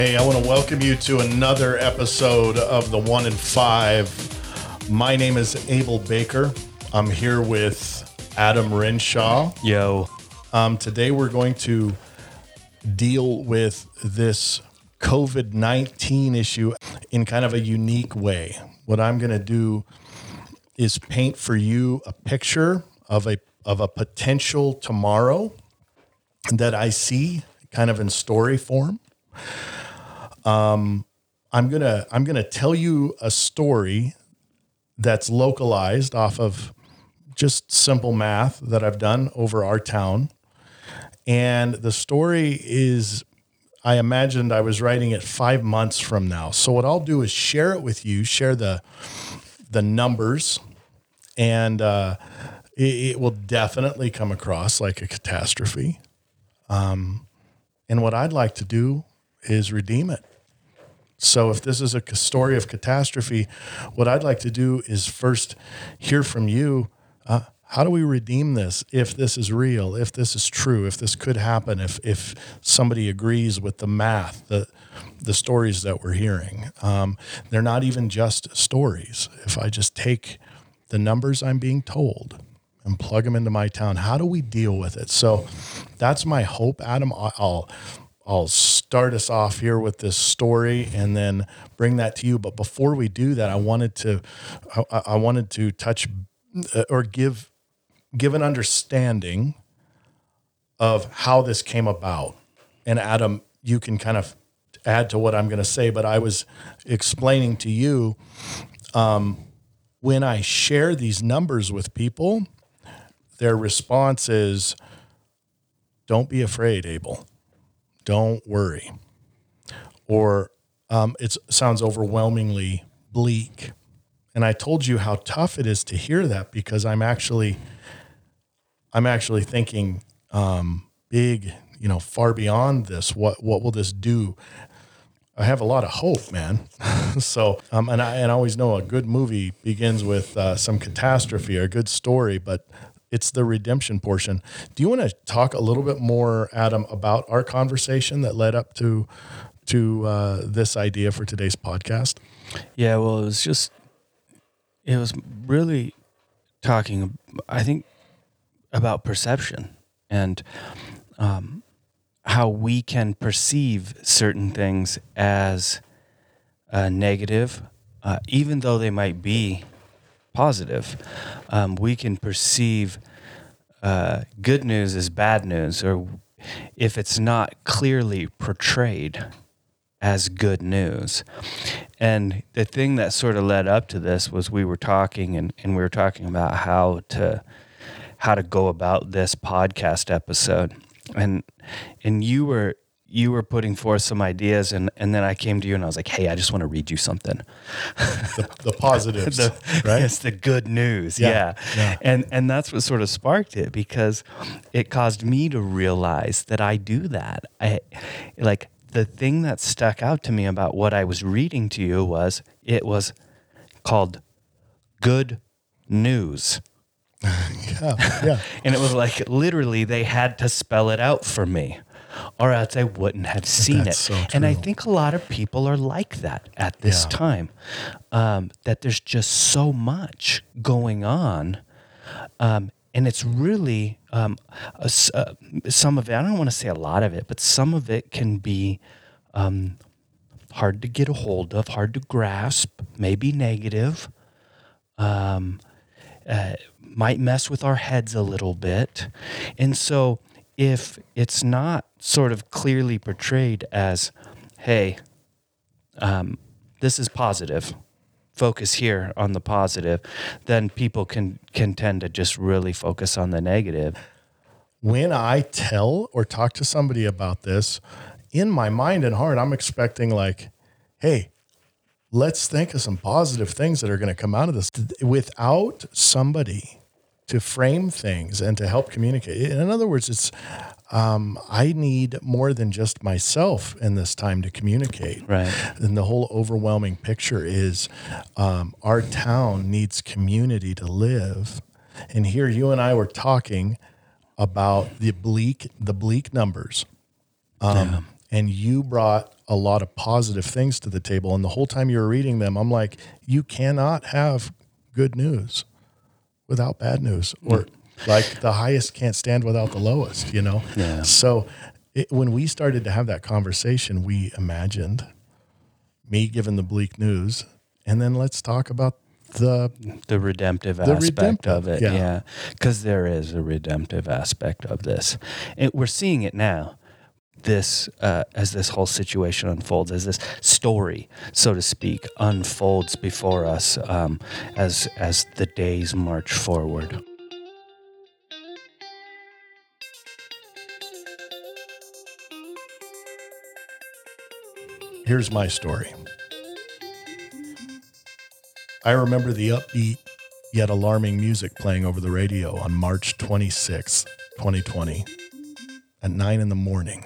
Hey, I want to welcome you to another episode of the One in Five. My name is Abel Baker. I'm here with Adam Renshaw. Yo. Um, today we're going to deal with this COVID 19 issue in kind of a unique way. What I'm going to do is paint for you a picture of a, of a potential tomorrow that I see kind of in story form. Um, I'm gonna I'm gonna tell you a story that's localized off of just simple math that I've done over our town, and the story is I imagined I was writing it five months from now. So what I'll do is share it with you, share the the numbers, and uh, it, it will definitely come across like a catastrophe. Um, and what I'd like to do is redeem it. So if this is a story of catastrophe, what I'd like to do is first hear from you. Uh, how do we redeem this if this is real, if this is true, if this could happen, if if somebody agrees with the math, the the stories that we're hearing? Um, they're not even just stories. If I just take the numbers I'm being told and plug them into my town, how do we deal with it? So that's my hope, Adam. I'll I'll start us off here with this story and then bring that to you. But before we do that, I wanted to I, I wanted to touch uh, or give give an understanding of how this came about. And Adam, you can kind of add to what I'm going to say, but I was explaining to you um, when I share these numbers with people, their response is, "Don't be afraid, Abel." Don't worry. Or um, it sounds overwhelmingly bleak. And I told you how tough it is to hear that because I'm actually, I'm actually thinking um, big, you know, far beyond this. What what will this do? I have a lot of hope, man. so, um, and I and I always know a good movie begins with uh, some catastrophe or a good story, but it's the redemption portion. Do you want to talk a little bit more, Adam, about our conversation that led up to to uh, this idea for today's podcast? Yeah, well, it was just it was really talking. I think about perception and um, how we can perceive certain things as uh, negative, uh, even though they might be positive. Um, we can perceive uh, good news as bad news, or if it's not clearly portrayed as good news. And the thing that sort of led up to this was we were talking and, and we were talking about how to how to go about this podcast episode. And and you were you were putting forth some ideas and, and then I came to you and I was like, hey, I just want to read you something. the, the positives, the, right? It's the good news. Yeah. Yeah. yeah. And, and that's what sort of sparked it because it caused me to realize that I do that. I like the thing that stuck out to me about what I was reading to you was it was called good news. yeah, yeah. and it was like literally they had to spell it out for me or else I wouldn't have seen it. So and I think a lot of people are like that at this yeah. time. Um, that there's just so much going on. Um, and it's really um, uh, some of it, I don't want to say a lot of it, but some of it can be um, hard to get a hold of, hard to grasp, maybe negative. Um, uh, might mess with our heads a little bit. And so if it's not sort of clearly portrayed as, hey, um, this is positive, focus here on the positive, then people can can tend to just really focus on the negative. When I tell or talk to somebody about this, in my mind and heart, I'm expecting like, hey, let's think of some positive things that are going to come out of this. Without somebody to frame things and to help communicate. In other words, it's um, I need more than just myself in this time to communicate. Right. And the whole overwhelming picture is um, our town needs community to live. And here you and I were talking about the bleak the bleak numbers. Um, yeah. and you brought a lot of positive things to the table. And the whole time you were reading them, I'm like, you cannot have good news without bad news, or like the highest can't stand without the lowest, you know? Yeah. So it, when we started to have that conversation, we imagined me giving the bleak news, and then let's talk about the the redemptive the aspect redemptive, of it. Yeah, because yeah. there is a redemptive aspect of this. It, we're seeing it now. This uh, as this whole situation unfolds, as this story, so to speak, unfolds before us, um, as as the days march forward. Here's my story. I remember the upbeat yet alarming music playing over the radio on March 26, 2020, at 9 in the morning.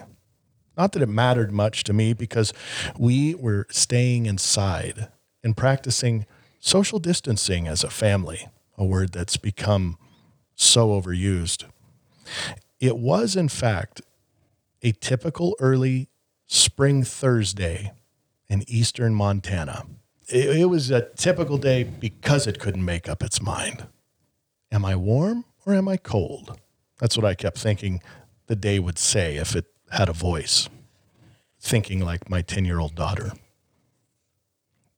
Not that it mattered much to me because we were staying inside and practicing social distancing as a family, a word that's become so overused. It was, in fact, a typical early spring Thursday in eastern Montana it, it was a typical day because it couldn't make up its mind. Am I warm or am I cold? That's what I kept thinking the day would say if it had a voice, thinking like my 10 year old daughter.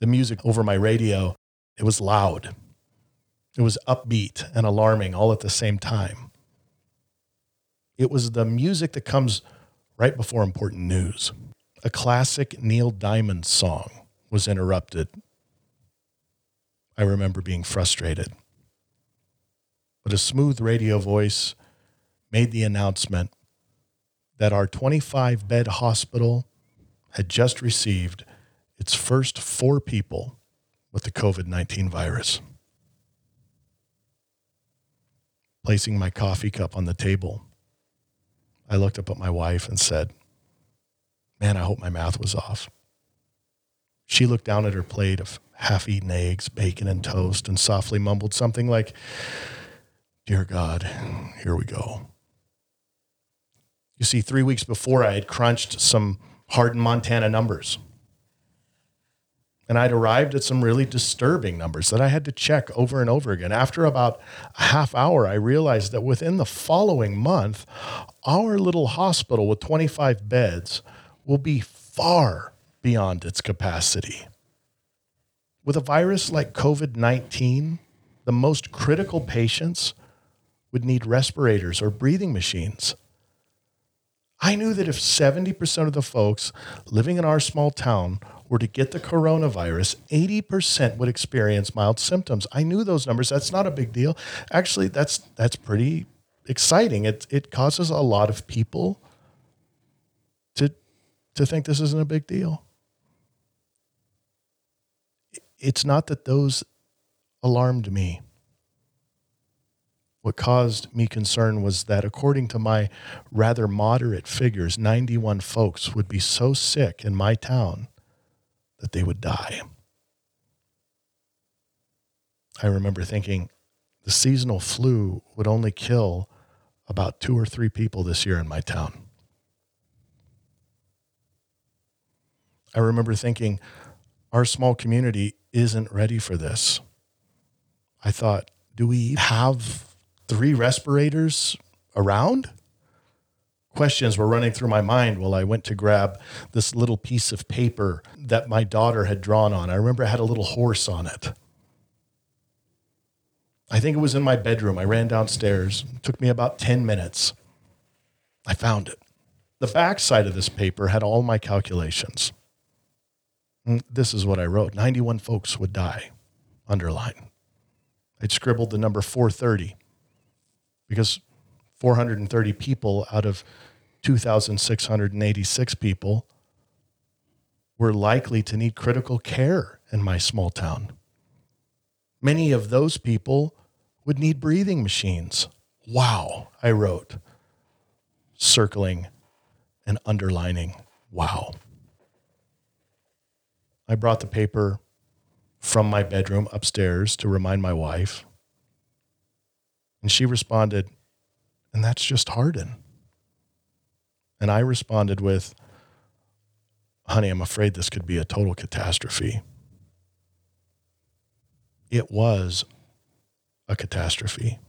The music over my radio, it was loud. It was upbeat and alarming all at the same time. It was the music that comes right before important news. A classic Neil Diamond song was interrupted. I remember being frustrated. But a smooth radio voice made the announcement that our 25 bed hospital had just received its first four people with the COVID 19 virus. Placing my coffee cup on the table, I looked up at my wife and said, Man, I hope my math was off. She looked down at her plate of half eaten eggs, bacon, and toast and softly mumbled something like, Dear God, here we go. You see, three weeks before, I had crunched some Hardin, Montana numbers. And I'd arrived at some really disturbing numbers that I had to check over and over again. After about a half hour, I realized that within the following month, our little hospital with 25 beds will be far beyond its capacity. With a virus like COVID 19, the most critical patients would need respirators or breathing machines. I knew that if 70% of the folks living in our small town were to get the coronavirus, 80% would experience mild symptoms. I knew those numbers. That's not a big deal. Actually, that's that's pretty exciting. It it causes a lot of people to to think this isn't a big deal it's not that those alarmed me. What caused me concern was that, according to my rather moderate figures, 91 folks would be so sick in my town that they would die. I remember thinking the seasonal flu would only kill about two or three people this year in my town. I remember thinking our small community isn't ready for this. I thought, do we have three respirators around? Questions were running through my mind while I went to grab this little piece of paper that my daughter had drawn on. I remember it had a little horse on it. I think it was in my bedroom. I ran downstairs. It took me about 10 minutes. I found it. The back side of this paper had all my calculations. Mm, this is what I wrote 91 folks would die, underline. I'd scribbled the number 430 because 430 people out of 2,686 people were likely to need critical care in my small town. Many of those people would need breathing machines. Wow, I wrote, circling and underlining, wow. I brought the paper from my bedroom upstairs to remind my wife. And she responded, and that's just Hardin. And I responded with, honey, I'm afraid this could be a total catastrophe. It was a catastrophe.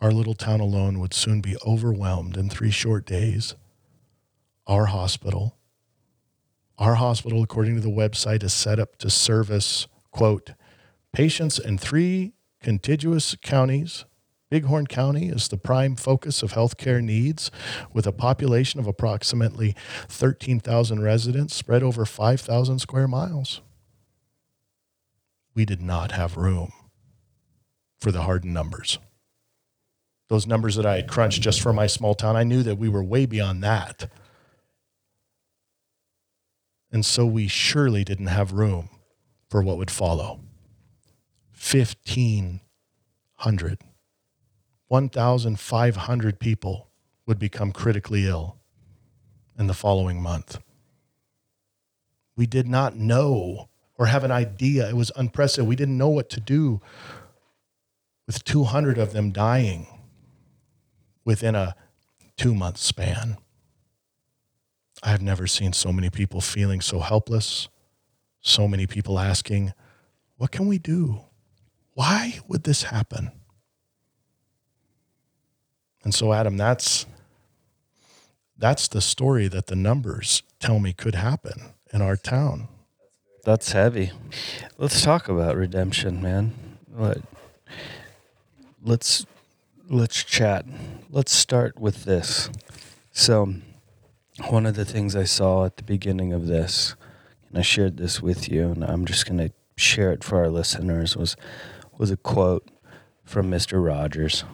Our little town alone would soon be overwhelmed in three short days. Our hospital, our hospital, according to the website, is set up to service, quote, patients in three contiguous counties. Big Horn County is the prime focus of healthcare needs, with a population of approximately 13,000 residents spread over 5,000 square miles. We did not have room for the Hardin numbers. Those numbers that I had crunched just for my small town, I knew that we were way beyond that. And so we surely didn't have room for what would follow. 1,500, 1,500 people would become critically ill in the following month. We did not know or have an idea. It was unprecedented. We didn't know what to do with 200 of them dying within a two month span. I have never seen so many people feeling so helpless, so many people asking, What can we do? Why would this happen? And so, Adam, that's that's the story that the numbers tell me could happen in our town. That's heavy. Let's talk about redemption, man. Let, let's let's chat. Let's start with this. So, one of the things I saw at the beginning of this, and I shared this with you, and I'm just going to share it for our listeners, was was a quote from Mr. Rogers.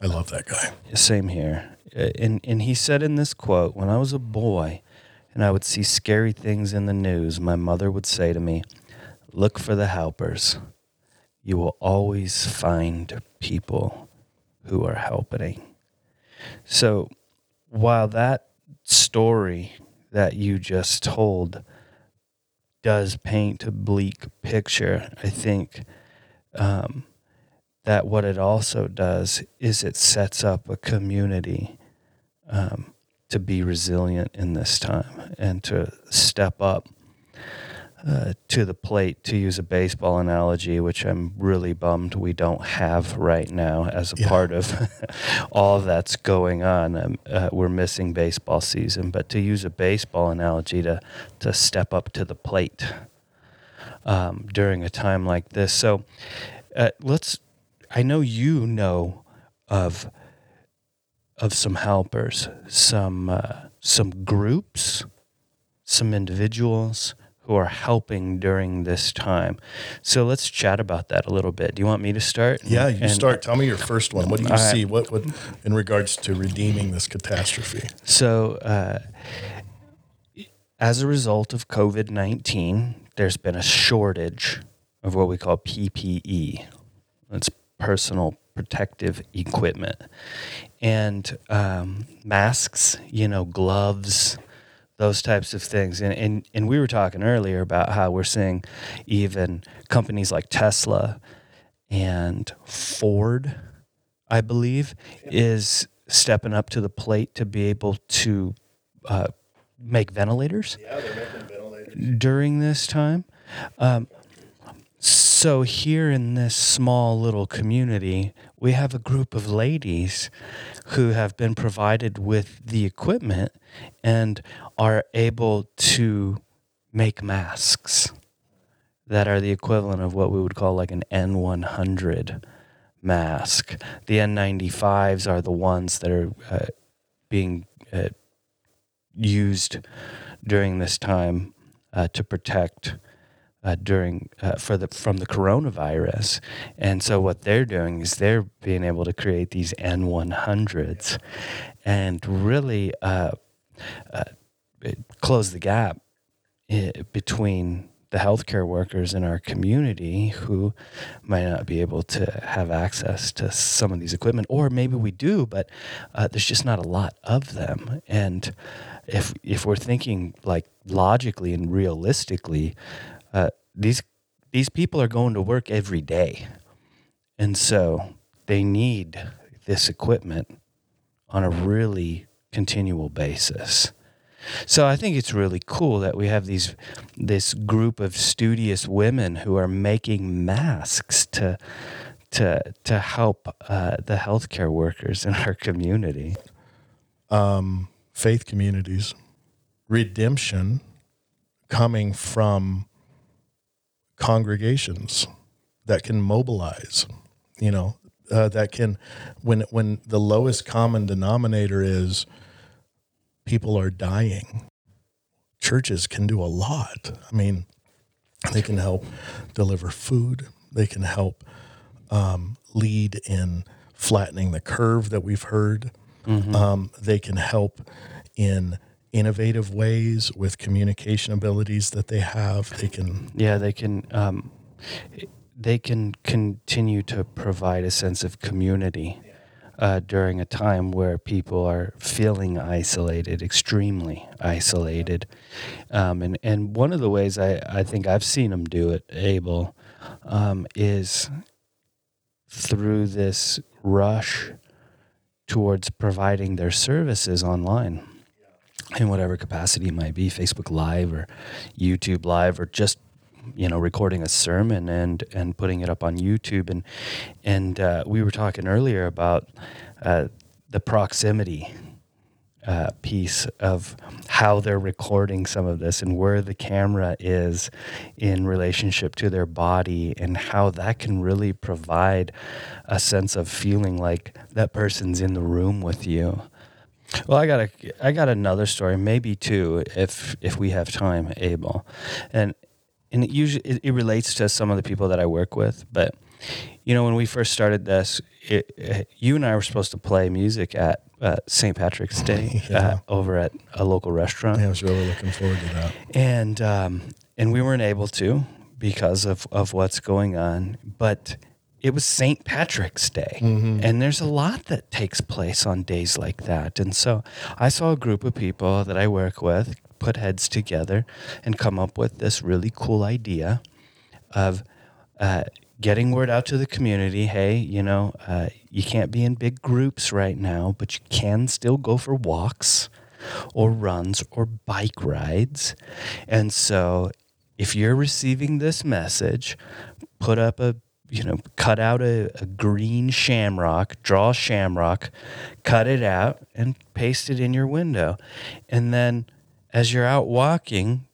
I love that guy. Same here. And and he said in this quote, when I was a boy and I would see scary things in the news, my mother would say to me, "Look for the helpers. You will always find people who are helping." So, while that story that you just told does paint a bleak picture, I think um, that what it also does is it sets up a community um, to be resilient in this time and to step up uh, to the plate, to use a baseball analogy, which I'm really bummed we don't have right now as a yeah. part of all that's going on. Um, uh, we're missing baseball season, but to use a baseball analogy, to to step up to the plate um, during a time like this. So uh, let's. I know you know of of some helpers, some uh, some groups, some individuals who are helping during this time. So let's chat about that a little bit. Do you want me to start? Yeah, you and, start. Tell me your first one. What do you see? What what in regards to redeeming this catastrophe? So, uh, as a result of COVID nineteen, there's been a shortage of what we call PPE. That's personal protective equipment and um, masks. You know, gloves those types of things. And, and, and we were talking earlier about how we're seeing even companies like Tesla and Ford, I believe, is stepping up to the plate to be able to uh, make ventilators. Yeah, they're making ventilators. During this time. Um, so, here in this small little community, we have a group of ladies who have been provided with the equipment and are able to make masks that are the equivalent of what we would call like an N100 mask. The N95s are the ones that are uh, being uh, used during this time uh, to protect uh, during uh, for the from the coronavirus, and so what they're doing is they're being able to create these N100s, and really uh, uh close the gap eh, between the healthcare workers in our community who might not be able to have access to some of these equipment, or maybe we do, but uh, there's just not a lot of them. And if if we're thinking like logically and realistically, uh, these these people are going to work every day, and so they need this equipment on a really continual basis. So I think it's really cool that we have these this group of studious women who are making masks to to to help uh, the healthcare workers in our community. Um, faith communities, redemption coming from congregations that can mobilize. You know, uh, that can when when the lowest common denominator is people are dying. Churches can do a lot. I mean, they can help deliver food. They can help um, lead in flattening the curve that we've heard. Mm-hmm. Um, they can help in innovative ways with communication abilities that they have. They can. Yeah, they can. Um, they can continue to provide a sense of community uh, during a time where people are feeling isolated, extremely isolated. Um, and, and one of the ways I, I think I've seen them do it, Abel, um, is through this rush towards providing their services online in whatever capacity it might be Facebook Live or YouTube Live or just you know recording a sermon and and putting it up on YouTube. And and uh, we were talking earlier about uh, the proximity uh, piece of how they're recording some of this and where the camera is in relationship to their body and how that can really provide a sense of feeling like that person's in the room with you. Well, I got a, I got another story, maybe two, if if we have time, Abel, and and it usually it, it, relates to some of the people that I work with. But you know, when we first started this, it, it, you and I were supposed to play music at uh, St. Patrick's Day yeah. uh, over at a local restaurant. Yeah, I was really looking forward to that. And um, and we weren't able to because of of what's going on, but. It was St. Patrick's Day, mm-hmm. and there's a lot that takes place on days like that. And so I saw a group of people that I work with put heads together and come up with this really cool idea of uh, getting word out to the community hey, you know, uh, you can't be in big groups right now, but you can still go for walks or runs or bike rides. And so if you're receiving this message, put up a you know, cut out a, a, green shamrock, draw a shamrock, cut it out, and paste it in your window. And then as you're out walking,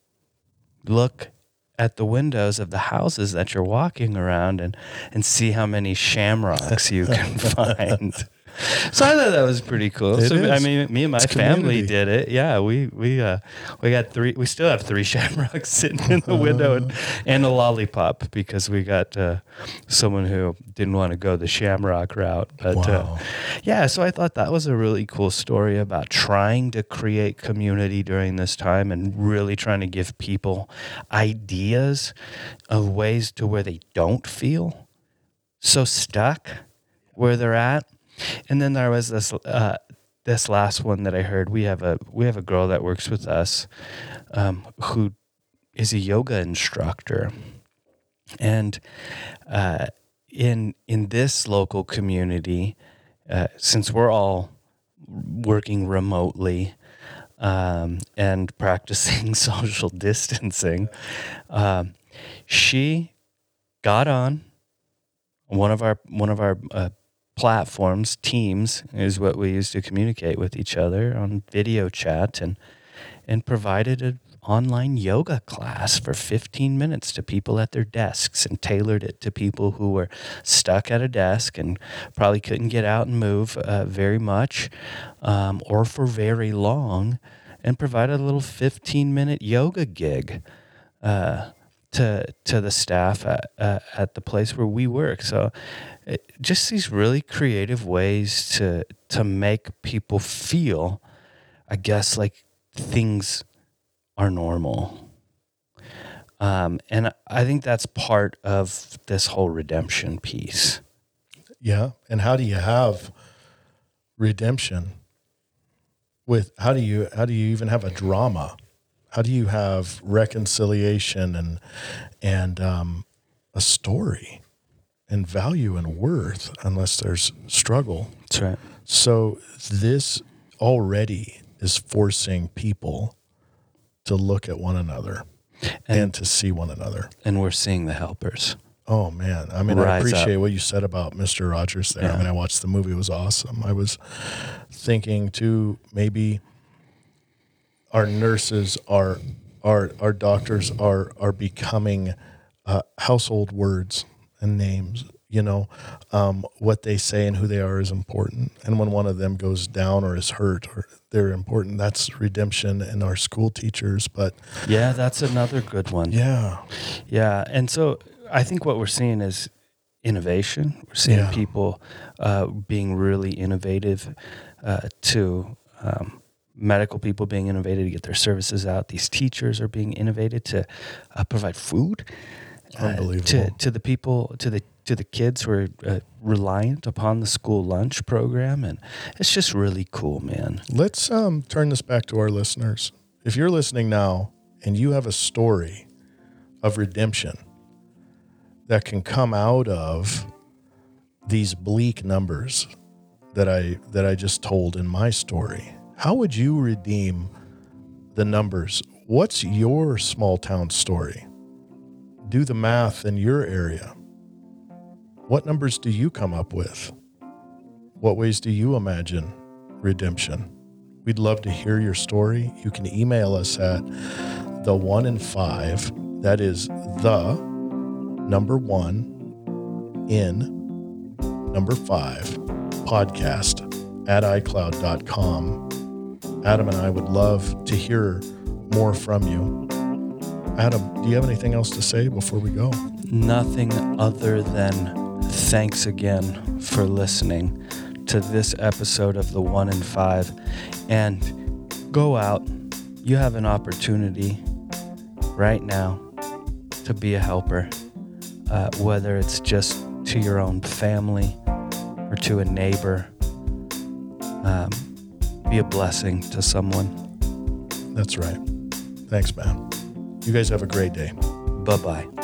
look at the windows of the houses that you're walking around and, and see how many shamrocks you can find. So I thought that was pretty cool. It so is. I mean, me and my it's family community. did it. Yeah, we we uh, we got three. We still have three shamrocks sitting in the window and, and a lollipop because we got uh, someone who didn't want to go the shamrock route. But uh, wow. uh, yeah, so I thought that was a really cool story about trying to create community during this time and really trying to give people ideas of ways to where they don't feel so stuck where they're at and then there was this uh, this last one that I heard. We have a we have a girl that works with us um, who is a yoga instructor, and uh, in in this local community, uh, since we're all working remotely um, and practicing social distancing, um, she got on one of our one of our uh, platforms, Teams is what we used to communicate with each other on video chat and and provided an online yoga class for 15 minutes to people at their desks and tailored it to people who were stuck at a desk and probably couldn't get out and move uh, very much um, or for very long and provided a little 15 minute yoga gig. Uh, to to the staff at, uh, at the place where we work. So it, just these really creative ways to to make people feel, I guess, like things are normal. Um, and I think that's part of this whole redemption piece. Yeah, and how do you have redemption? With how do you how do you even have a drama? How do you have reconciliation and and um, a story? and value and worth unless there's struggle. That's right. So this already is forcing people to look at one another and, and to see one another. And we're seeing the helpers. Oh man, I mean, Rise I appreciate up. what you said about Mister Rogers there. Yeah. I mean, I watched the movie; it was awesome. I was thinking too, maybe our nurses are, our our doctors are are becoming uh, household words and names. You know, um, what they say and who they are is important. And when one of them goes down or is hurt, or they're important. That's redemption in our school teachers. But yeah, that's another good one. Yeah, yeah. And so I think what we're seeing is innovation. We're seeing yeah. people uh, being really innovative uh, to um, medical people being innovated to get their services out. These teachers are being innovated to uh, provide food. Uh, to, to the people, to the to the kids who are uh, reliant upon the school lunch program, and it's just really cool, man. Let's um, turn this back to our listeners. If you're listening now and you have a story of redemption that can come out of these bleak numbers that I that I just told in my story. How would you redeem the numbers? What's your small town story? Do the math in your area. What numbers do you come up with? What ways do you imagine redemption? We'd love to hear your story. You can email us at the one in five, that is the number one in number five podcast at iCloud.com. Adam and I would love to hear more from you. Adam, do you have anything else to say before we go? Nothing other than thanks again for listening to this episode of The One in Five. And go out. You have an opportunity right now to be a helper uh, whether it's just to your own family or to a neighbor. Um, be a blessing to someone. That's right. Thanks, man. You guys have a great day. Bye bye.